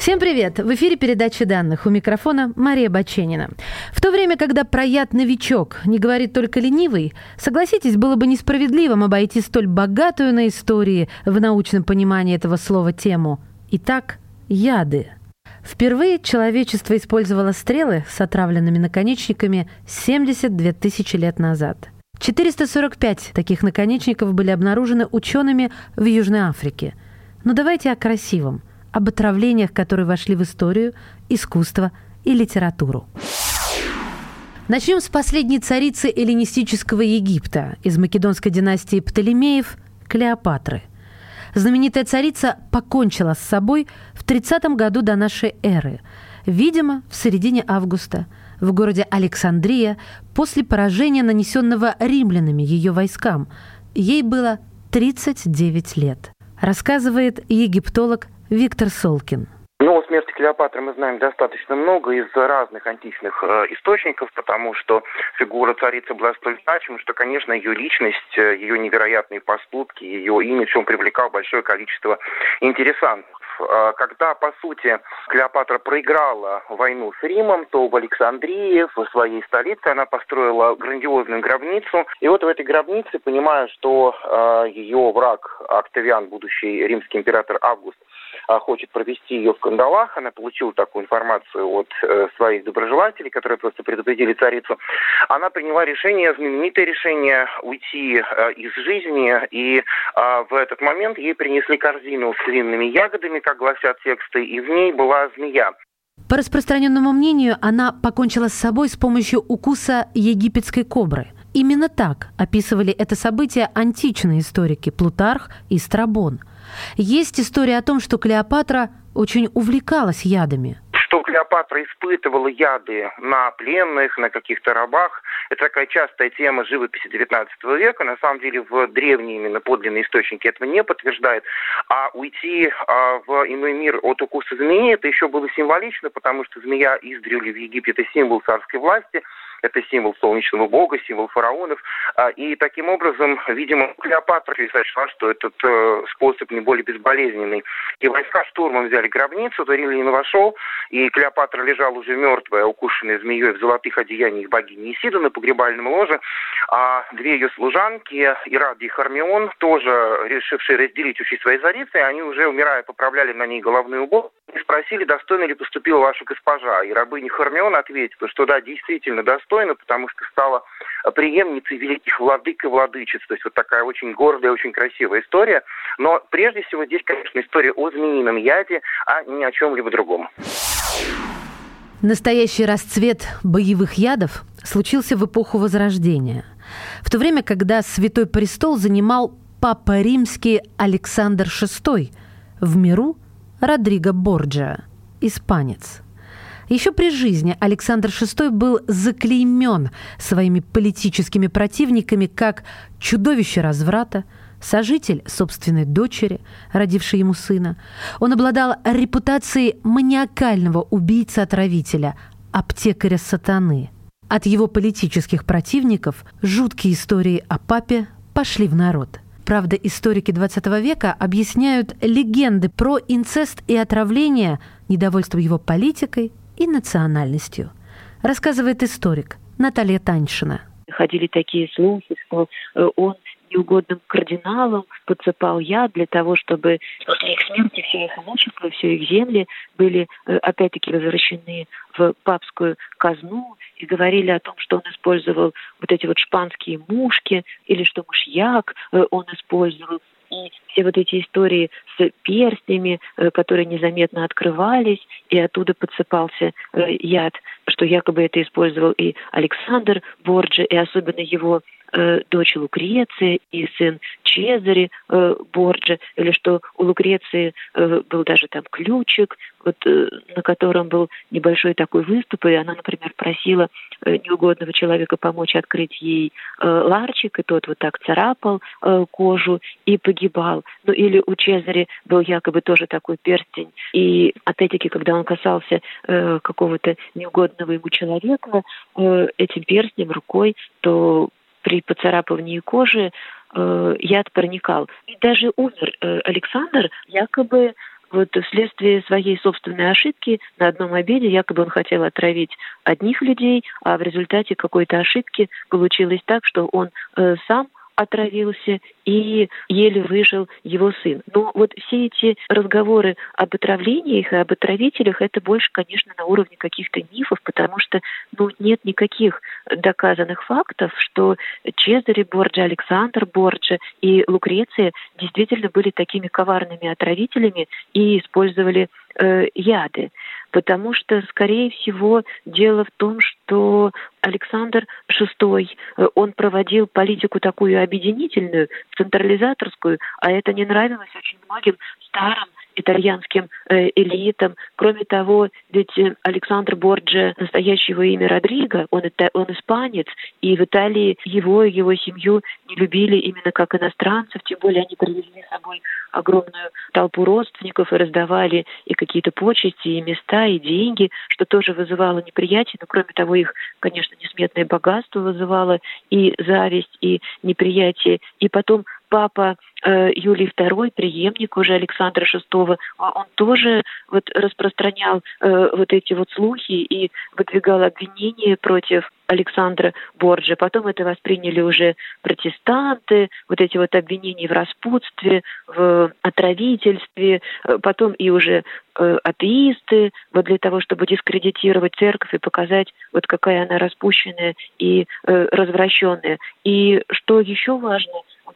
Всем привет! В эфире передача данных. У микрофона Мария Баченина. В то время, когда про яд «Новичок» не говорит только ленивый, согласитесь, было бы несправедливым обойти столь богатую на истории в научном понимании этого слова тему. Итак, яды. Впервые человечество использовало стрелы с отравленными наконечниками 72 тысячи лет назад. 445 таких наконечников были обнаружены учеными в Южной Африке. Но давайте о красивом – об отравлениях, которые вошли в историю, искусство и литературу. Начнем с последней царицы эллинистического Египта из македонской династии Птолемеев – Клеопатры. Знаменитая царица покончила с собой в 30 году до нашей эры, видимо, в середине августа, в городе Александрия после поражения, нанесенного римлянами ее войскам. Ей было 39 лет. Рассказывает египтолог Виктор Солкин. Ну, о смерти Клеопатры мы знаем достаточно много из разных античных э, источников, потому что фигура царицы была столь значима, что, конечно, ее личность, э, ее невероятные поступки, ее имидж, он привлекал большое количество интересантов. Э, когда, по сути, Клеопатра проиграла войну с Римом, то в Александрии, в своей столице, она построила грандиозную гробницу. И вот в этой гробнице, понимая, что э, ее враг Октавиан, будущий римский император Август, а, хочет провести ее в кандалах. Она получила такую информацию от э, своих доброжелателей, которые просто предупредили царицу. Она приняла решение, знаменитое решение, уйти э, из жизни. И а, в этот момент ей принесли корзину с винными ягодами, как гласят тексты, и в ней была змея. По распространенному мнению, она покончила с собой с помощью укуса египетской кобры. Именно так описывали это событие античные историки Плутарх и Страбон – есть история о том, что Клеопатра очень увлекалась ядами. Что Клеопатра испытывала яды на пленных, на каких-то рабах, это такая частая тема живописи XIX века. На самом деле в древние именно подлинные источники этого не подтверждает. А уйти а, в иной мир от укуса змеи, это еще было символично, потому что змея издревле в Египте это символ царской власти – это символ солнечного бога, символ фараонов. А, и таким образом, видимо, Клеопатра сочла, что этот э, способ не более безболезненный. И войска штурмом взяли гробницу, Римлян вошел, и Клеопатра лежала уже мертвая, укушенная змеей в золотых одеяниях богини Исида на погребальном ложе, а две ее служанки, Ирад и Хармион, тоже решившие разделить участь своей царицы, они уже, умирая, поправляли на ней головной убор и спросили, достойно ли поступила ваша госпожа. И рабыня Хармион ответила, что да, действительно достойно, потому что стала преемницей великих владык и владычиц. То есть вот такая очень гордая, очень красивая история. Но прежде всего здесь, конечно, история о змеином яде, а не о чем-либо другом. Настоящий расцвет боевых ядов случился в эпоху Возрождения. В то время, когда Святой Престол занимал Папа Римский Александр VI, в миру Родриго Борджа, испанец. Еще при жизни Александр VI был заклеймен своими политическими противниками как чудовище разврата, сожитель собственной дочери, родившей ему сына. Он обладал репутацией маниакального убийцы-отравителя, аптекаря сатаны. От его политических противников жуткие истории о папе пошли в народ – Правда, историки 20 века объясняют легенды про инцест и отравление недовольством его политикой и национальностью. Рассказывает историк Наталья Таньшина. Ходили такие слухи, что э, он неугодным кардиналам подсыпал яд для того, чтобы после их смерти все их имущество, все их земли были э, опять-таки возвращены в папскую казну и говорили о том, что он использовал вот эти вот шпанские мушки или что мышьяк э, он использовал. И все вот эти истории с перстнями, э, которые незаметно открывались, и оттуда подсыпался яд, что якобы это использовал и Александр Борджи, и особенно его э, дочь Лукреция и сын Чезаре э, или что у Лукреции э, был даже там ключик, вот, э, на котором был небольшой такой выступ, и она, например, просила неугодного человека помочь открыть ей ларчик, и тот вот так царапал кожу и погибал. Ну или у Чезаре был якобы тоже такой перстень, и опять-таки, когда он касался какого-то неугодного ему человека этим перстнем рукой, то при поцарапывании кожи э, яд проникал. И даже умер э, Александр якобы вот вследствие своей собственной ошибки на одном обеде якобы он хотел отравить одних людей, а в результате какой-то ошибки получилось так, что он э, сам отравился и еле выжил его сын. Но вот все эти разговоры об отравлениях и об отравителях, это больше, конечно, на уровне каких-то мифов, потому что ну, нет никаких доказанных фактов, что Чезаре Борджа, Александр Борджа и Лукреция действительно были такими коварными отравителями и использовали э, яды потому что, скорее всего, дело в том, что Александр VI, э, он проводил политику такую объединительную, централизаторскую, а это не нравилось очень многим старым итальянским э, элитам. Кроме того, ведь э, Александр Борджи, настоящего имя Родриго, он, это, он испанец, и в Италии его и его семью не любили именно как иностранцев, тем более они привезли с собой огромную толпу родственников и раздавали и какие-то почести, и места, и деньги, что тоже вызывало неприятие, но кроме того их, конечно, несметное богатство вызывало и зависть, и неприятие. И потом папа э, Юлий II, преемник уже Александра VI, а он тоже вот распространял э, вот эти вот слухи и выдвигал обвинения против Александра Борджа. Потом это восприняли уже протестанты, вот эти вот обвинения в распутстве, в отравительстве, э, потом и уже э, атеисты, вот для того, чтобы дискредитировать церковь и показать, вот какая она распущенная и э, развращенная. И что еще важно,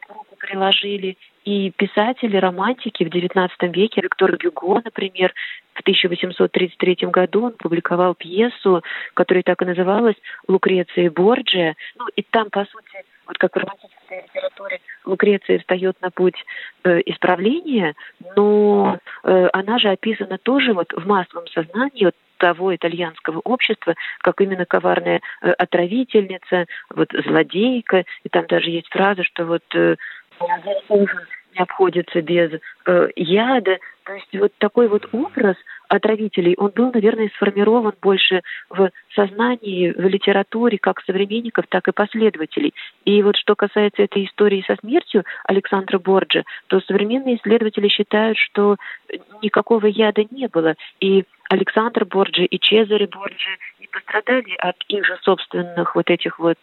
руку приложили и писатели, романтики в XIX веке. Виктор Гюго, например, в 1833 году он публиковал пьесу, которая так и называлась «Лукреция Борджия». Ну, и там, по сути, вот как в романтической литературе Лукреция встает на путь э, исправления, но э, она же описана тоже вот в массовом сознании вот того итальянского общества, как именно коварная э, отравительница, вот злодейка, и там даже есть фраза, что вот э, не обходится без э, яда. То есть вот такой вот образ отравителей, он был, наверное, сформирован больше в сознании, в литературе как современников, так и последователей. И вот что касается этой истории со смертью Александра Борджа, то современные исследователи считают, что никакого яда не было. И Александр Борджи и Чезаре Борджи не пострадали от их же собственных вот этих вот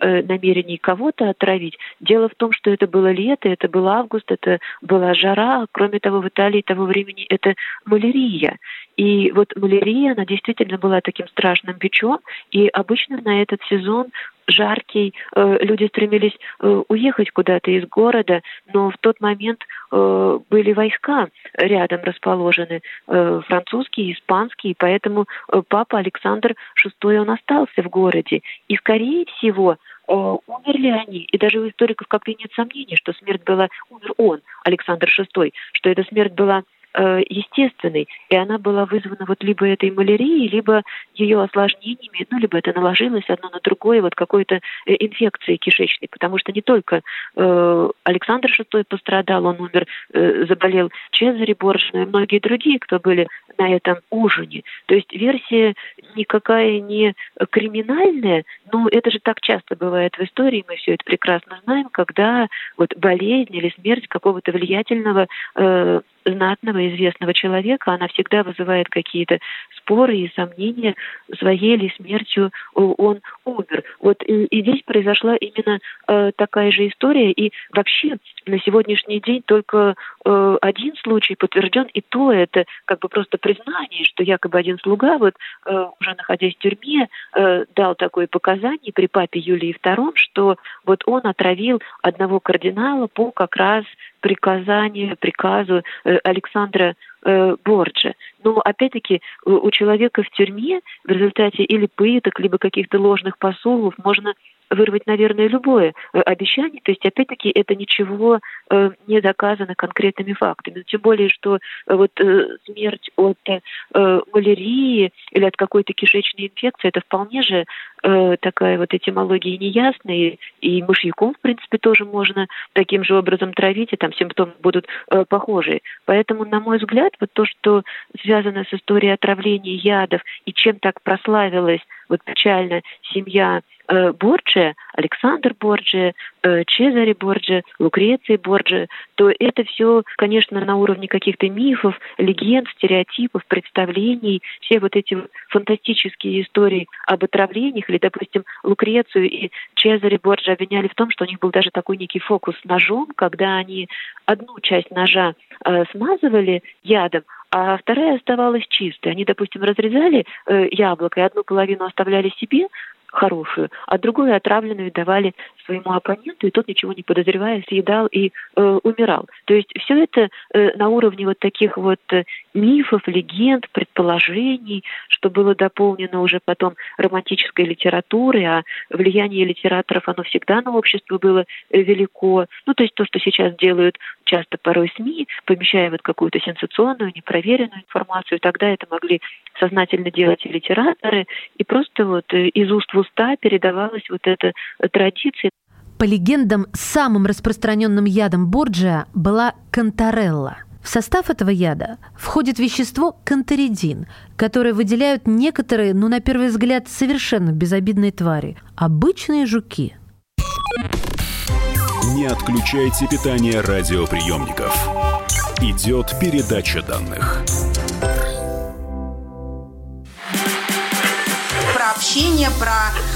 э, намерений кого-то отравить. Дело в том, что это было лето, это был август, это была жара. Кроме того, в Италии того времени это малярия. И вот малярия, она действительно была таким страшным бичом, и обычно на этот сезон жаркий, э, люди стремились э, уехать куда-то из города, но в тот момент были войска рядом расположены, французские, испанские, поэтому папа Александр VI, он остался в городе. И, скорее всего, умерли они. И даже у историков как-то нет сомнений, что смерть была, умер он, Александр VI, что эта смерть была Э, естественной, и она была вызвана вот либо этой малярией, либо ее осложнениями, ну, либо это наложилось одно на другое, вот какой-то э, инфекцией кишечной, потому что не только э, Александр VI пострадал, он умер, э, заболел Чезаре Борш, но и многие другие, кто были на этом ужине. То есть версия никакая не криминальная, но это же так часто бывает в истории, мы все это прекрасно знаем, когда вот болезнь или смерть какого-то влиятельного э, знатного, известного человека, она всегда вызывает какие-то споры и сомнения, своей ли смертью он умер. Вот и, и здесь произошла именно э, такая же история, и вообще на сегодняшний день только э, один случай подтвержден, и то это как бы просто признание, что якобы один слуга, вот э, уже находясь в тюрьме, э, дал такое показание при папе Юлии II, что вот он отравил одного кардинала по как раз приказанию, приказу э, Александра э, Борджа. Но опять-таки у человека в тюрьме в результате или пыток, либо каких-то ложных посулов можно вырвать, наверное, любое э, обещание. То есть, опять-таки, это ничего э, не доказано конкретными фактами. Тем более, что э, вот смерть от малярии или от какой-то кишечной инфекции, это вполне же такая вот этимология неясная, и мышьяком, в принципе, тоже можно таким же образом травить, и там симптомы будут похожие. Поэтому, на мой взгляд, вот то, что связано с историей отравления ядов и чем так прославилась вот печально семья э, Борджи, Александр Борджи, э, Чезаре Борджи, Лукреции Борджи, то это все, конечно, на уровне каких-то мифов, легенд, стереотипов, представлений, все вот эти фантастические истории об отравлениях, или, допустим, Лукрецию и Чезаре Борджи обвиняли в том, что у них был даже такой некий фокус с ножом, когда они одну часть ножа э, смазывали ядом, а вторая оставалась чистой. Они, допустим, разрезали э, яблоко и одну половину оставляли себе, хорошую, а другую отравленную давали своему оппоненту, и тот, ничего не подозревая, съедал и э, умирал. То есть все это э, на уровне вот таких вот э, мифов, легенд, предположений, что было дополнено уже потом романтической литературой, а влияние литераторов, оно всегда на общество было э, велико. Ну, то есть то, что сейчас делают часто порой СМИ, помещая вот какую-то сенсационную, непроверенную информацию, тогда это могли сознательно делать и литераторы, и просто вот э, из уст в уста передавалась вот эта традиция. По легендам, самым распространенным ядом Борджиа была кантарелла. В состав этого яда входит вещество канторидин, которое выделяют некоторые, ну на первый взгляд, совершенно безобидные твари – обычные жуки. Не отключайте питание радиоприемников. Идет передача данных. общение, про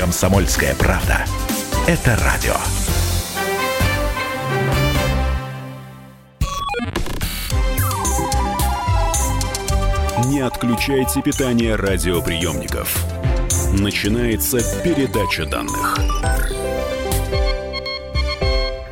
Комсомольская правда. Это радио. Не отключайте питание радиоприемников. Начинается передача данных.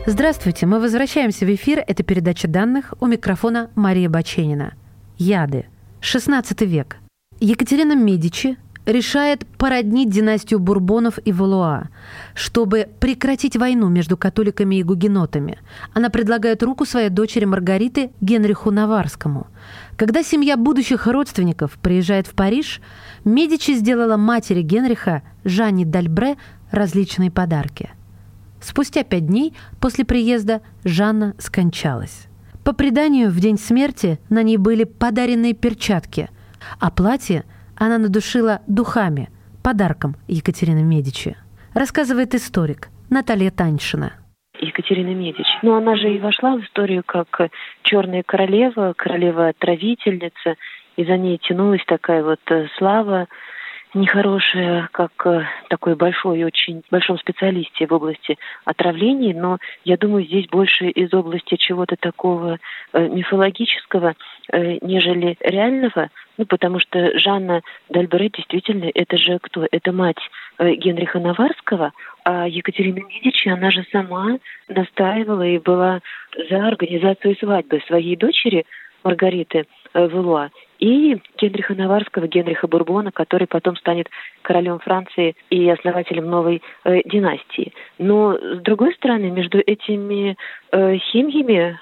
Здравствуйте, мы возвращаемся в эфир. Это передача данных. У микрофона Мария Баченина. Яды. 16 век. Екатерина Медичи решает породнить династию Бурбонов и Валуа, чтобы прекратить войну между католиками и гугенотами. Она предлагает руку своей дочери Маргариты Генриху Наварскому. Когда семья будущих родственников приезжает в Париж, Медичи сделала матери Генриха, Жанне Дальбре, различные подарки. Спустя пять дней после приезда Жанна скончалась. По преданию, в день смерти на ней были подаренные перчатки, а платье – она надушила духами, подарком Екатерины Медичи. Рассказывает историк Наталья Таньшина. Екатерина Медичи. Но она же и вошла в историю как черная королева, королева-отравительница, и за ней тянулась такая вот э, слава нехорошая, как э, такой большой, очень большом специалисте в области отравлений, но я думаю, здесь больше из области чего-то такого э, мифологического, нежели реального, ну, потому что Жанна Дальбре действительно, это же кто? Это мать э, Генриха Наварского, а Екатерина Медичи, она же сама настаивала и была за организацию свадьбы своей дочери Маргариты э, Валуа и Генриха Наварского, Генриха Бурбона, который потом станет королем Франции и основателем новой э, династии. Но, с другой стороны, между этими э, семьями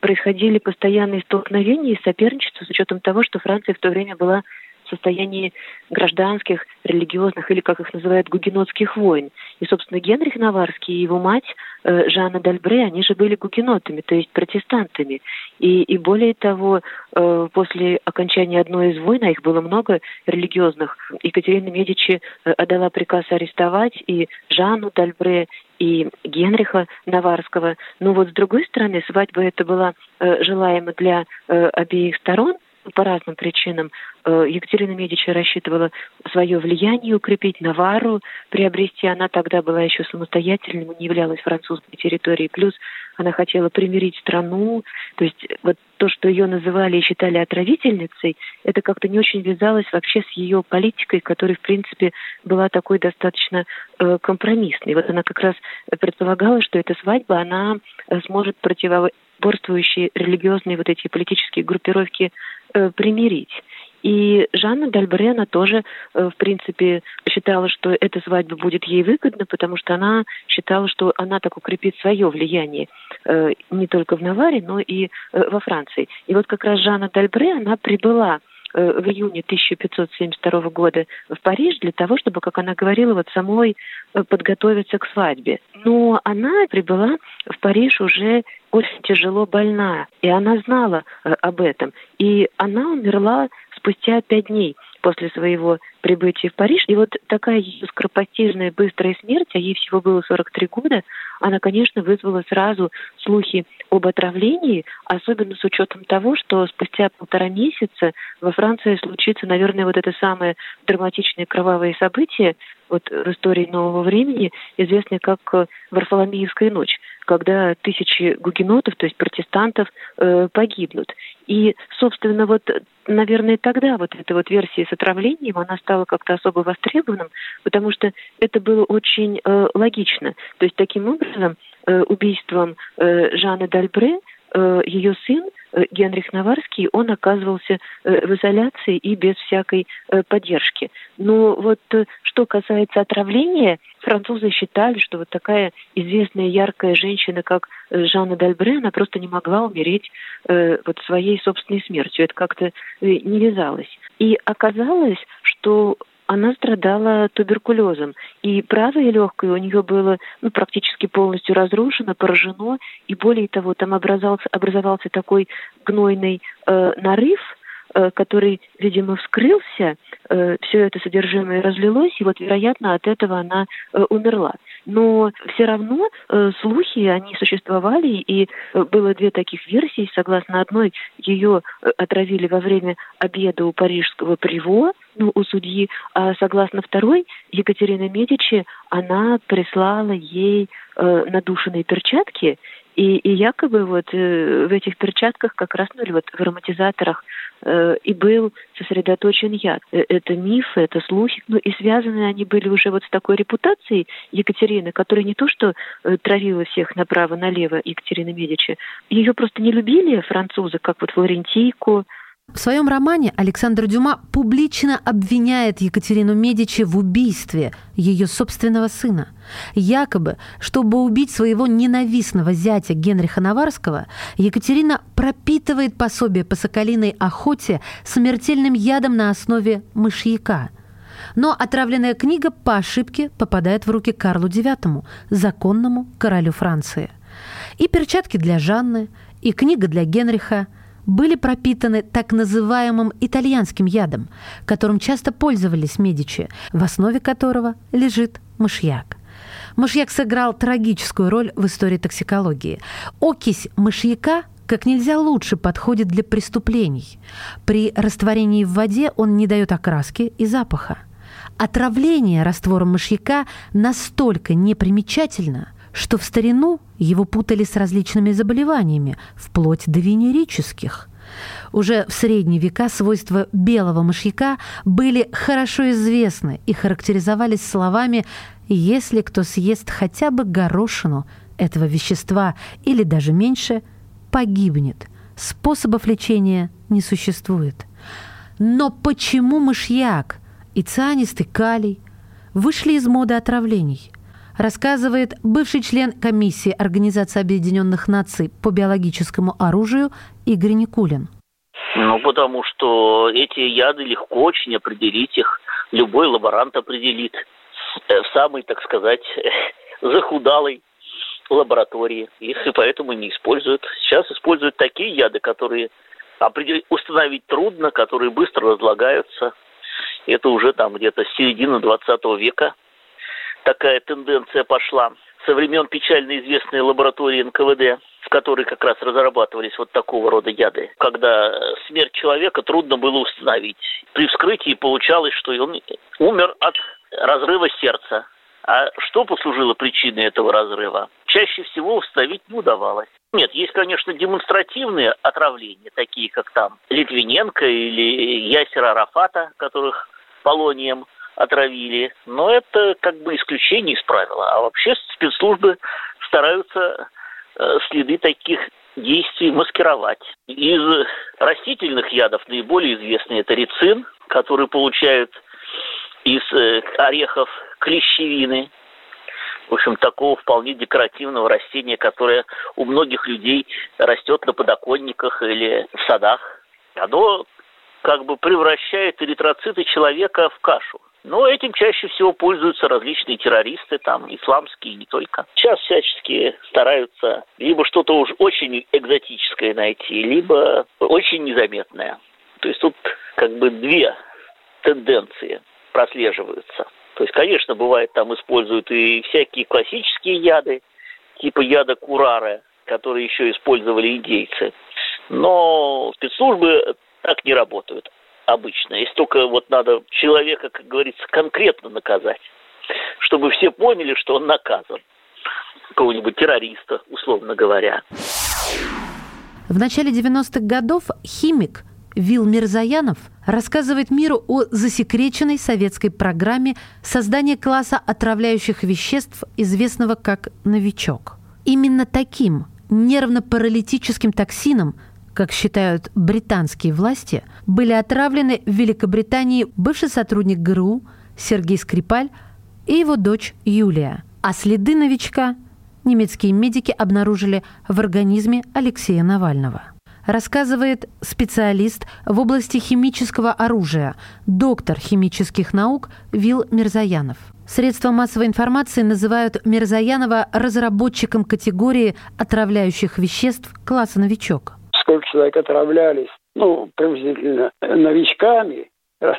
происходили постоянные столкновения и соперничество с учетом того, что Франция в то время была в состоянии гражданских, религиозных или, как их называют, гугенотских войн. И, собственно, Генрих Наварский и его мать э, Жанна Дальбре, они же были гугенотами, то есть протестантами. И, и более того, э, после окончания одной из войн, а их было много религиозных, Екатерина Медичи отдала приказ арестовать и Жанну Дальбре, и Генриха Наварского. Но вот с другой стороны, свадьба это была э, желаема для э, обеих сторон, по разным причинам. Э, Екатерина Медичи рассчитывала свое влияние укрепить, Навару приобрести. Она тогда была еще самостоятельной, не являлась французской территорией. Плюс она хотела примирить страну. То есть вот то, что ее называли и считали отравительницей, это как-то не очень вязалось вообще с ее политикой, которая, в принципе, была такой достаточно э, компромиссной. Вот она как раз предполагала, что эта свадьба, она э, сможет противоборствующие религиозные вот эти политические группировки э, примирить. И Жанна Дальбре, тоже, э, в принципе, считала, что эта свадьба будет ей выгодна, потому что она считала, что она так укрепит свое влияние э, не только в Наваре, но и э, во Франции. И вот как раз Жанна Дальбре, она прибыла в июне 1572 года в Париж для того, чтобы, как она говорила, вот самой подготовиться к свадьбе. Но она прибыла в Париж уже очень тяжело больная, и она знала об этом. И она умерла спустя пять дней после своего прибытия в Париж. И вот такая ее скоропостижная быстрая смерть, а ей всего было 43 года, она, конечно, вызвала сразу слухи об отравлении, особенно с учетом того, что спустя полтора месяца во Франции случится, наверное, вот это самое драматичное кровавое событие вот в истории нового времени, известное как Варфоломеевская ночь когда тысячи гугенотов, то есть протестантов, э, погибнут. И, собственно, вот, наверное, тогда вот эта вот версия с отравлением, она стала как-то особо востребованным, потому что это было очень э, логично. То есть, таким образом, э, убийством э, Жанны Дальбре ее сын Э, Генрих Наварский, он оказывался э, в изоляции и без всякой э, поддержки. Но вот что касается отравления, французы считали, что вот такая известная яркая женщина, как Жанна Дальбре, она просто не могла умереть вот своей собственной смертью. Это как-то не вязалось. И оказалось, что она страдала туберкулезом. И правое легкое у нее было ну, практически полностью разрушено, поражено. И более того, там образовался, образовался такой гнойный э, нарыв, э, который, видимо, вскрылся, э, все это содержимое разлилось, и вот, вероятно, от этого она э, умерла. Но все равно э, слухи, они существовали, и э, было две таких версии. Согласно одной, ее э, отравили во время обеда у парижского приво, ну, у судьи, а согласно второй, Екатерина Медичи, она прислала ей э, надушенные перчатки, и, и якобы вот э, в этих перчатках как раз, ну или вот в ароматизаторах э, и был сосредоточен яд. Э, это мифы, это слухи, ну и связаны они были уже вот с такой репутацией Екатерины, которая не то что э, травила всех направо-налево Екатерины Медичи, ее просто не любили французы, как вот Флорентийку, в своем романе Александр Дюма публично обвиняет Екатерину Медичи в убийстве ее собственного сына. Якобы, чтобы убить своего ненавистного зятя Генриха Наварского, Екатерина пропитывает пособие по соколиной охоте смертельным ядом на основе мышьяка. Но отравленная книга по ошибке попадает в руки Карлу IX, законному королю Франции. И перчатки для Жанны, и книга для Генриха – были пропитаны так называемым итальянским ядом, которым часто пользовались Медичи, в основе которого лежит мышьяк. Мышьяк сыграл трагическую роль в истории токсикологии. Окись мышьяка как нельзя лучше подходит для преступлений. При растворении в воде он не дает окраски и запаха. Отравление раствором мышьяка настолько непримечательно – что в старину его путали с различными заболеваниями, вплоть до венерических. Уже в средние века свойства белого мышьяка были хорошо известны и характеризовались словами «если кто съест хотя бы горошину этого вещества или даже меньше, погибнет». Способов лечения не существует. Но почему мышьяк и цианистый калий вышли из моды отравлений – рассказывает бывший член комиссии Организации Объединенных Наций по биологическому оружию Игорь Никулин. Ну, потому что эти яды легко очень определить их. Любой лаборант определит э, в самой, так сказать, захудалой лаборатории. Их и поэтому не используют. Сейчас используют такие яды, которые установить трудно, которые быстро разлагаются. Это уже там где-то середина 20 века такая тенденция пошла со времен печально известной лаборатории НКВД. В которой как раз разрабатывались вот такого рода яды, когда смерть человека трудно было установить. При вскрытии получалось, что он умер от разрыва сердца. А что послужило причиной этого разрыва? Чаще всего установить не удавалось. Нет, есть, конечно, демонстративные отравления, такие как там Литвиненко или Ясера Арафата, которых полонием отравили. Но это как бы исключение из правила. А вообще спецслужбы стараются э, следы таких действий маскировать. Из растительных ядов наиболее известный это рицин, который получают из э, орехов клещевины. В общем, такого вполне декоративного растения, которое у многих людей растет на подоконниках или в садах. Оно как бы превращает эритроциты человека в кашу. Но этим чаще всего пользуются различные террористы, там, исламские не только. Сейчас всячески стараются либо что-то уж очень экзотическое найти, либо очень незаметное. То есть тут как бы две тенденции прослеживаются. То есть, конечно, бывает, там используют и всякие классические яды, типа яда курара, которые еще использовали индейцы. Но спецслужбы так не работают обычно. Если только вот надо человека, как говорится, конкретно наказать, чтобы все поняли, что он наказан. Какого-нибудь террориста, условно говоря. В начале 90-х годов химик Вил Мирзаянов рассказывает миру о засекреченной советской программе создания класса отравляющих веществ, известного как «новичок». Именно таким нервно-паралитическим токсином как считают британские власти, были отравлены в Великобритании бывший сотрудник ГРУ Сергей Скрипаль и его дочь Юлия. А следы новичка немецкие медики обнаружили в организме Алексея Навального. Рассказывает специалист в области химического оружия, доктор химических наук Вил Мирзаянов. Средства массовой информации называют Мирзаянова разработчиком категории отравляющих веществ класса «Новичок» сколько человек отравлялись, ну, приблизительно новичками.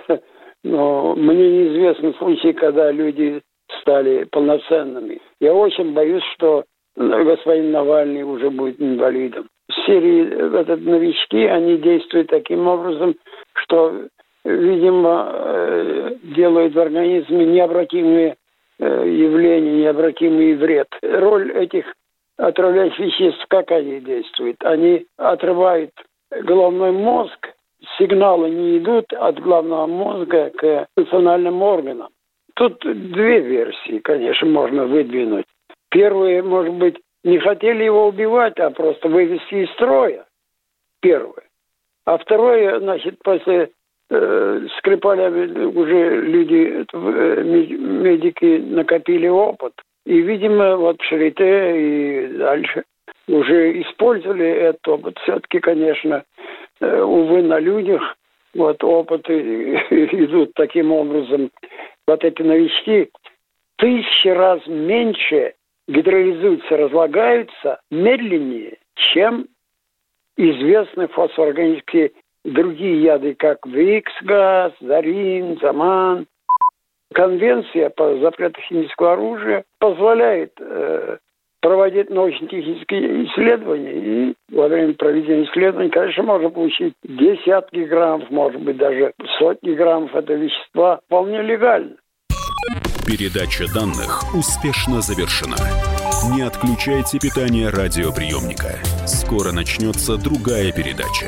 Но мне неизвестны случаи, когда люди стали полноценными. Я очень боюсь, что господин Навальный уже будет инвалидом. В Сирии этот новички, они действуют таким образом, что, видимо, э, делают в организме необратимые э, явления, необратимый вред. Роль этих отравляющих веществ, как они действуют? Они отрывают головной мозг, сигналы не идут от головного мозга к национальным органам. Тут две версии, конечно, можно выдвинуть. Первое, может быть, не хотели его убивать, а просто вывести из строя. Первое. А второе, значит, после э, Скрипаля уже люди, э, медики накопили опыт. И, видимо, вот Шарите и дальше уже использовали этот опыт. Все-таки, конечно, э, увы, на людях вот опыты идут таким образом. Вот эти новички тысячи раз меньше гидролизуются, разлагаются медленнее, чем известные фосфорорганические другие яды, как Викс-газ, Зарин, Заман. Конвенция по запрету химического оружия позволяет э, проводить научно-технические исследования. И во время проведения исследований, конечно, можно получить десятки граммов, может быть, даже сотни граммов этого вещества вполне легально. Передача данных успешно завершена. Не отключайте питание радиоприемника. Скоро начнется другая передача.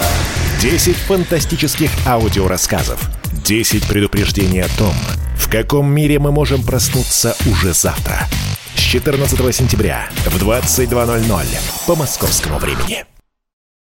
10 фантастических аудиорассказов. 10 предупреждений о том, в каком мире мы можем проснуться уже завтра. С 14 сентября в 22.00 по московскому времени.